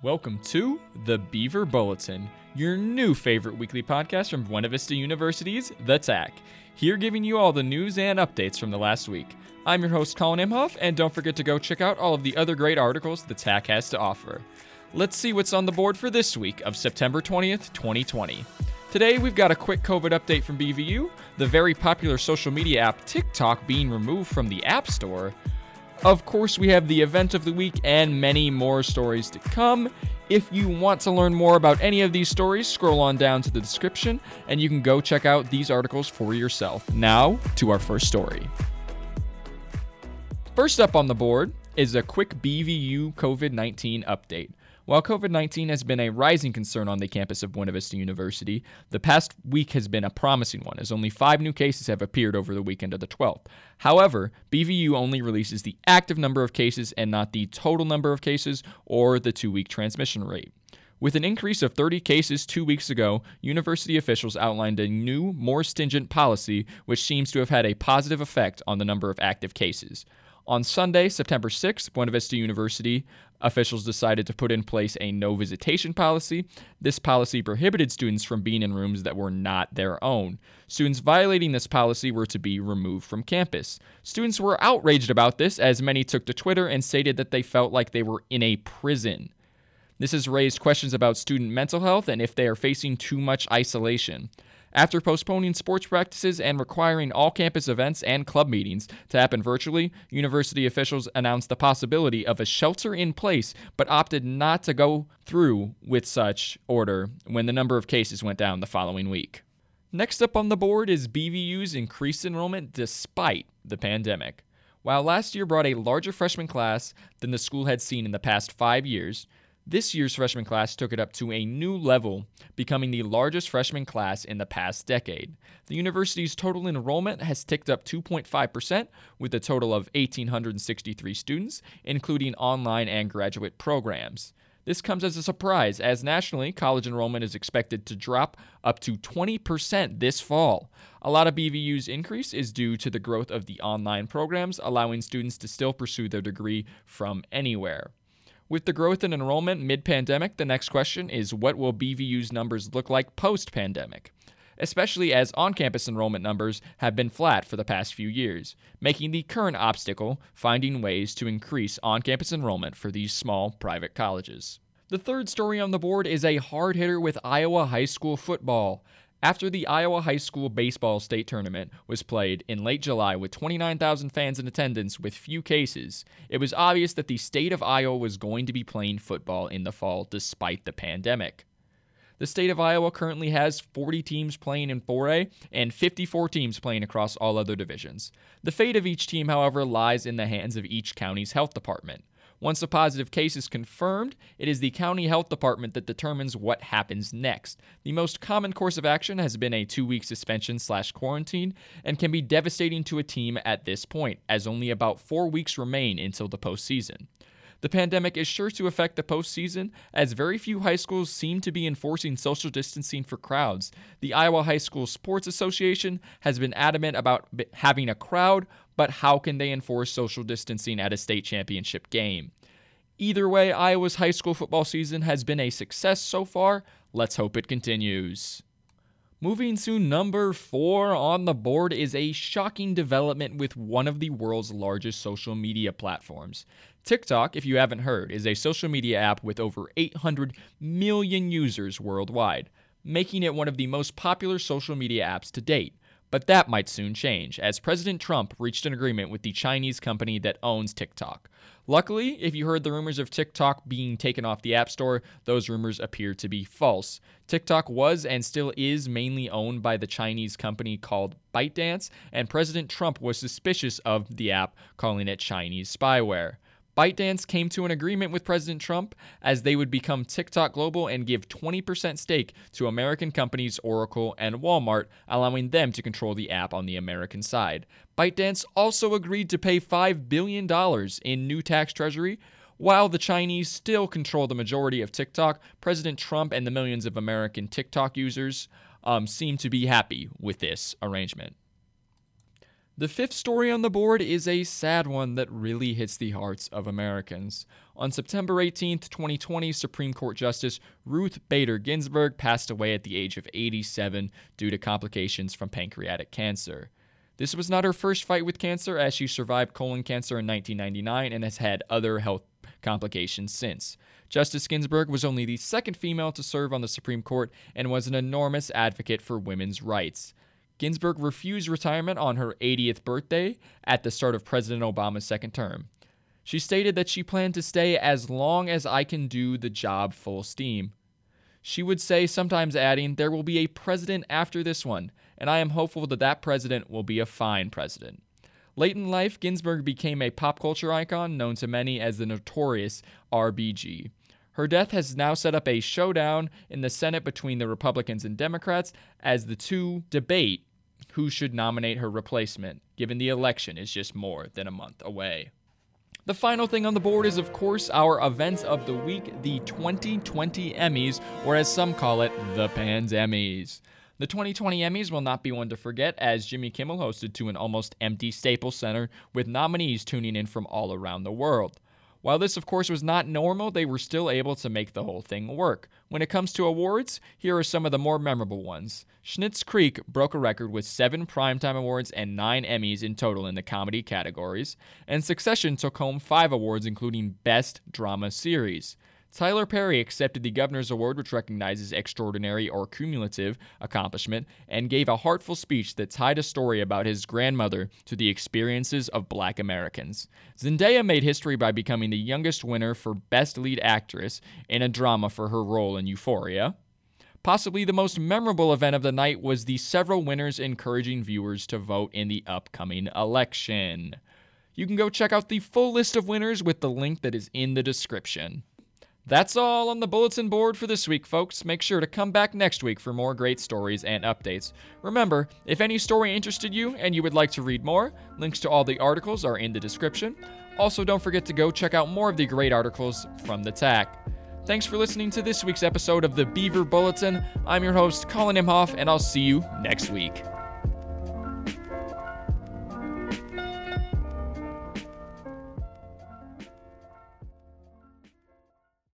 Welcome to the Beaver Bulletin, your new favorite weekly podcast from Buena Vista University's The Tack. Here giving you all the news and updates from the last week. I'm your host, Colin Imhoff, and don't forget to go check out all of the other great articles the Tack has to offer. Let's see what's on the board for this week of September 20th, 2020. Today, we've got a quick COVID update from BVU, the very popular social media app TikTok being removed from the App Store, of course, we have the event of the week and many more stories to come. If you want to learn more about any of these stories, scroll on down to the description and you can go check out these articles for yourself. Now, to our first story. First up on the board is a quick BVU COVID 19 update. While COVID 19 has been a rising concern on the campus of Buena Vista University, the past week has been a promising one, as only five new cases have appeared over the weekend of the 12th. However, BVU only releases the active number of cases and not the total number of cases or the two week transmission rate. With an increase of 30 cases two weeks ago, university officials outlined a new, more stringent policy which seems to have had a positive effect on the number of active cases. On Sunday, September 6th, Buena Vista University officials decided to put in place a no visitation policy. This policy prohibited students from being in rooms that were not their own. Students violating this policy were to be removed from campus. Students were outraged about this, as many took to Twitter and stated that they felt like they were in a prison. This has raised questions about student mental health and if they are facing too much isolation. After postponing sports practices and requiring all campus events and club meetings to happen virtually, university officials announced the possibility of a shelter in place, but opted not to go through with such order when the number of cases went down the following week. Next up on the board is BVU's increased enrollment despite the pandemic. While last year brought a larger freshman class than the school had seen in the past five years, this year's freshman class took it up to a new level, becoming the largest freshman class in the past decade. The university's total enrollment has ticked up 2.5%, with a total of 1,863 students, including online and graduate programs. This comes as a surprise, as nationally, college enrollment is expected to drop up to 20% this fall. A lot of BVU's increase is due to the growth of the online programs, allowing students to still pursue their degree from anywhere. With the growth in enrollment mid pandemic, the next question is what will BVU's numbers look like post pandemic? Especially as on campus enrollment numbers have been flat for the past few years, making the current obstacle finding ways to increase on campus enrollment for these small private colleges. The third story on the board is a hard hitter with Iowa high school football. After the Iowa High School Baseball State Tournament was played in late July with 29,000 fans in attendance with few cases, it was obvious that the state of Iowa was going to be playing football in the fall despite the pandemic. The state of Iowa currently has 40 teams playing in 4A and 54 teams playing across all other divisions. The fate of each team, however, lies in the hands of each county's health department. Once a positive case is confirmed, it is the county health department that determines what happens next. The most common course of action has been a two week suspension slash quarantine and can be devastating to a team at this point, as only about four weeks remain until the postseason. The pandemic is sure to affect the postseason, as very few high schools seem to be enforcing social distancing for crowds. The Iowa High School Sports Association has been adamant about having a crowd, but how can they enforce social distancing at a state championship game? Either way, Iowa's high school football season has been a success so far. Let's hope it continues. Moving to number four on the board is a shocking development with one of the world's largest social media platforms. TikTok, if you haven't heard, is a social media app with over 800 million users worldwide, making it one of the most popular social media apps to date. But that might soon change, as President Trump reached an agreement with the Chinese company that owns TikTok. Luckily, if you heard the rumors of TikTok being taken off the App Store, those rumors appear to be false. TikTok was and still is mainly owned by the Chinese company called ByteDance, and President Trump was suspicious of the app, calling it Chinese spyware. ByteDance came to an agreement with President Trump as they would become TikTok Global and give 20% stake to American companies Oracle and Walmart, allowing them to control the app on the American side. ByteDance also agreed to pay $5 billion in new tax treasury. While the Chinese still control the majority of TikTok, President Trump and the millions of American TikTok users um, seem to be happy with this arrangement. The fifth story on the board is a sad one that really hits the hearts of Americans. On September 18, 2020, Supreme Court Justice Ruth Bader Ginsburg passed away at the age of 87 due to complications from pancreatic cancer. This was not her first fight with cancer, as she survived colon cancer in 1999 and has had other health complications since. Justice Ginsburg was only the second female to serve on the Supreme Court and was an enormous advocate for women's rights. Ginsburg refused retirement on her 80th birthday at the start of President Obama's second term. She stated that she planned to stay as long as I can do the job full steam. She would say, sometimes adding, There will be a president after this one, and I am hopeful that that president will be a fine president. Late in life, Ginsburg became a pop culture icon known to many as the notorious RBG. Her death has now set up a showdown in the Senate between the Republicans and Democrats as the two debate who should nominate her replacement, given the election is just more than a month away. The final thing on the board is, of course, our events of the week, the 2020 Emmys, or as some call it, the Pandemmys. The 2020 Emmys will not be one to forget, as Jimmy Kimmel hosted to an almost empty Staples Center with nominees tuning in from all around the world. While this, of course, was not normal, they were still able to make the whole thing work. When it comes to awards, here are some of the more memorable ones. Schitt's Creek broke a record with seven Primetime Awards and nine Emmys in total in the comedy categories, and Succession took home five awards, including Best Drama Series. Tyler Perry accepted the Governor's Award, which recognizes extraordinary or cumulative accomplishment, and gave a heartful speech that tied a story about his grandmother to the experiences of black Americans. Zendaya made history by becoming the youngest winner for Best Lead Actress in a drama for her role in Euphoria. Possibly the most memorable event of the night was the several winners encouraging viewers to vote in the upcoming election. You can go check out the full list of winners with the link that is in the description. That's all on the bulletin board for this week, folks. Make sure to come back next week for more great stories and updates. Remember, if any story interested you and you would like to read more, links to all the articles are in the description. Also, don't forget to go check out more of the great articles from the Tack. Thanks for listening to this week's episode of the Beaver Bulletin. I'm your host, Colin Imhoff, and I'll see you next week.